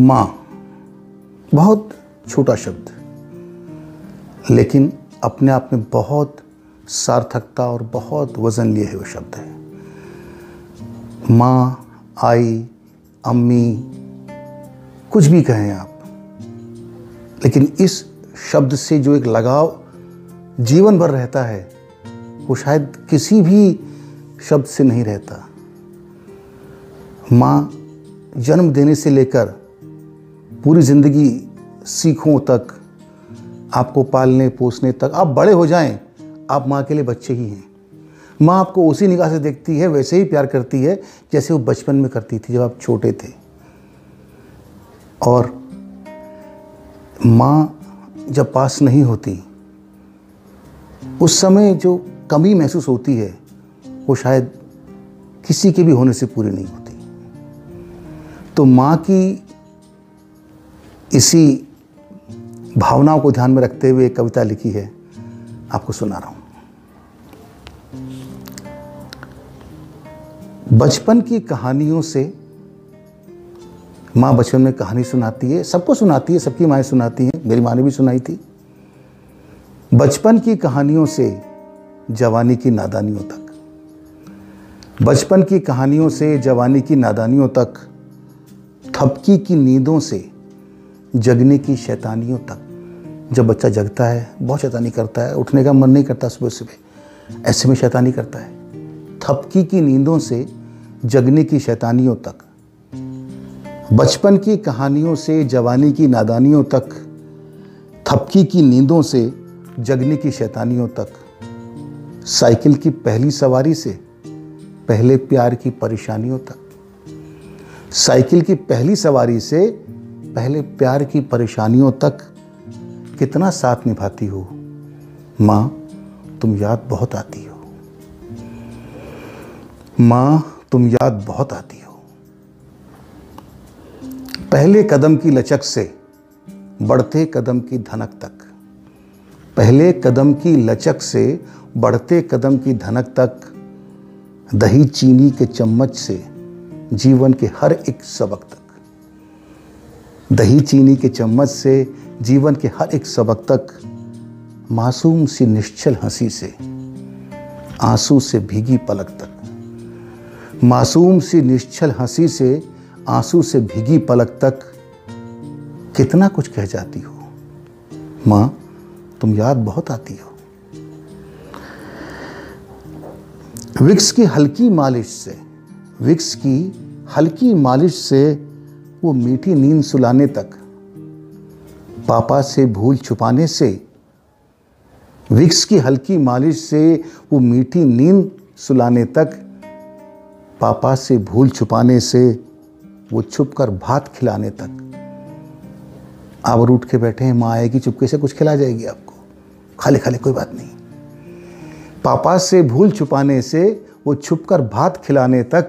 माँ, बहुत छोटा शब्द। लेकिन अपने आप में बहुत सार्थकता और बहुत वज़न लिए हुए शब्द है। माँ, आई, अम्मी, कुछ भी कहें आप। लेकिन इस शब्द से जो एक लगाव जीवन भर रहता है, वो शायद किसी भी शब्द से नहीं रहता। माँ जन्म देने से लेकर पूरी ज़िंदगी सीखों तक, आपको पालने, पोसने तक, आप बड़े हो जाएँ, आप माँ के लिए बच्चे ही हैं। माँ आपको उसी निगाह से देखती है, वैसे ही प्यार करती है, जैसे वो बचपन में करती थी जब आप छोटे थे। और माँ जब पास नहीं होती, उस समय जो कमी महसूस होती है, वो शायद किसी के भी होने से पूरी नहीं होती। तो माँ की इसी भावनाओं को ध्यान में रखते हुए एक कविता लिखी है। आपको सुना रहा हूँ। बचपन की कहानियों से माँ बचपन में कहानी सुनाती है। सबको सुनाती है, सबकी माएँ सुनाती हैं। मेरी माँ ने भी सुनाई थी। बचपन की कहानियों से जवानी की नादानियों तक। बचपन की कहानियों से जवानी की नादानियों तक थपकी की नींदों से जगने की शैतानियों तक। जब बच्चा जगता है, बहुत शैतानी करता है, उठने का मन नहीं करता सुबह सुबह, ऐसे में शैतानी करता है। थपकी की नींदों से जगने की शैतानियों तक। बचपन की कहानियों से, जवानी की नादानियों तक, थपकी की नींदों से जगने की शैतानियों तक। साइकिल की पहली सवारी से पहले प्यार की परेशानियों तक। साइकिल की पहली सवारी से पहले प्यार की परेशानियों तक कितना साथ निभाती हो? माँ, तुम याद बहुत आती हो। माँ, तुम याद बहुत आती हो। पहले कदम की लचक से बढ़ते कदम की धनक तक। पहले कदम की लचक से बढ़ते कदम की धनक तक। दही चीनी के चम्मच से जीवन के हर एक सबक तक। दही चीनी के चम्मच से जीवन के हर एक सबक तक, मासूम सी निश्चल हँसी से, आँसू से भीगी पलक तक। मासूम सी निश्चल हँसी से, आँसू से भीगी पलक तक कितना कुछ कह जाती हो। माँ, तुम याद बहुत आती हो। विक्स की हल्की मालिश से विक्स की हल्की मालिश से वो मीठी नींद सुलाने तक, पापा से भूल छुपाने से विक्स की हल्की मालिश से वो मीठी नींद सुलाने तक, पापा से भूल छुपाने से वो छुप कर भात खिलाने तक। आप रूठ के बैठे हैं, माँ आएगी, चुपके से कुछ खिला जाएगी आपको। खाली खाली कोई बात नहीं। पापा से भूल छुपाने से वो छुपकर भात खिलाने तक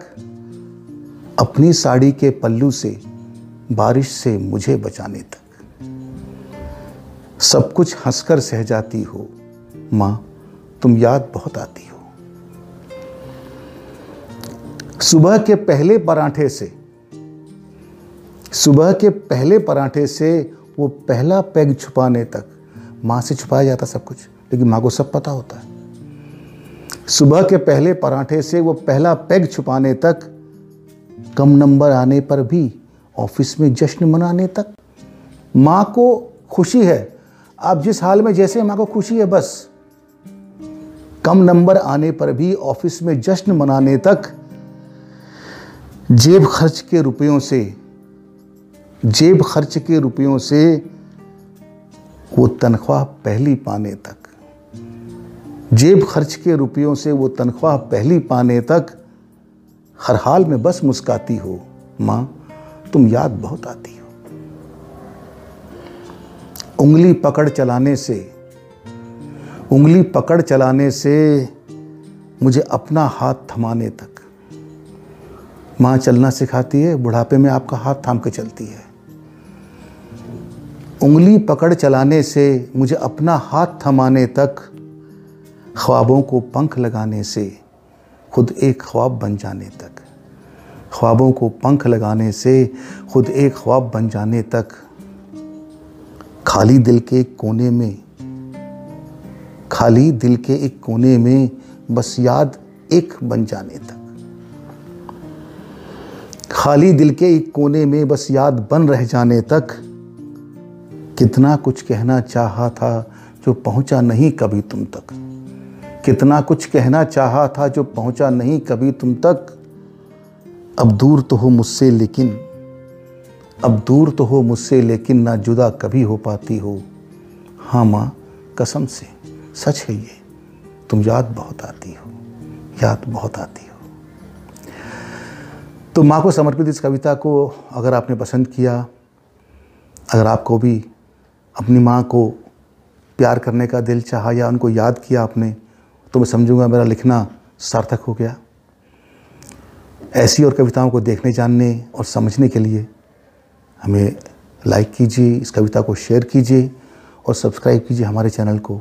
अपनी साड़ी के पल्लू से, बारिश से मुझे बचाने तक। सब कुछ हंसकर सह जाती हो, माँ, तुम याद बहुत आती हो। सुबह के पहले पराठे से, सुबह के पहले पराठे से वो पहला पैग छुपाने तक, माँ से छुपाया जाता सब कुछ, लेकिन माँ को सब पता होता है। सुबह के पहले पराठे से वो पहला पैग छुपाने तक, कम नंबर आने पर भी ऑफ़िस में जश्न मनाने तक। माँ को खुशी है। आप जिस हाल में जैसे माँ को खुशी है बस। कम नंबर आने पर भी ऑफ़िस में जश्न मनाने तक, जेब खर्च के रुपयों से, जेब खर्च के रुपयों से वो तनख्वाह पहली पाने तक। जेब खर्च के रुपयों से वो तनख्वाह पहली पाने तक हर हाल में बस मुस्काती हो। माँ, तुम याद बहुत आती हो। उंगली पकड़ चलाने से, उंगली पकड़ चलाने से मुझे अपना हाथ थमाने तक। माँ चलना सिखाती है, बुढ़ापे में आपका हाथ थाम के चलती है। उंगली पकड़ चलाने से मुझे अपना हाथ थमाने तक ख्वाबों को पंख लगाने से खुद एक ख्वाब बन जाने तक। ख्वाबों को पंख लगाने से खुद एक ख्वाब बन जाने तक। खाली दिल के एक कोने में, खाली दिल के एक कोने में बस याद एक बन जाने तक। खाली दिल के एक कोने में बस याद बन रह जाने तक। कितना कुछ कहना चाहा था जो पहुँचा नहीं कभी तुम तक। कितना कुछ कहना चाहा था जो पहुँचा नहीं कभी तुम तक। अब दूर तो हो मुझसे लेकिन, अब दूर तो हो मुझसे लेकिन ना जुदा कभी हो पाती हो। हाँ माँ, कसम से, सच है ये, तुम याद बहुत आती हो, याद बहुत आती हो। तो माँ को समर्पित इस कविता को अगर आपने पसंद किया, अगर आपको भी अपनी माँ को प्यार करने का दिल चाहा या उनको याद किया आपने तो मैं समझूँगा मेरा लिखना सार्थक हो गया। ऐसी और कविताओं को देखने, जानने और समझने के लिए हमें लाइक कीजिए, इस कविता को शेयर कीजिए और सब्सक्राइब कीजिए हमारे चैनल को।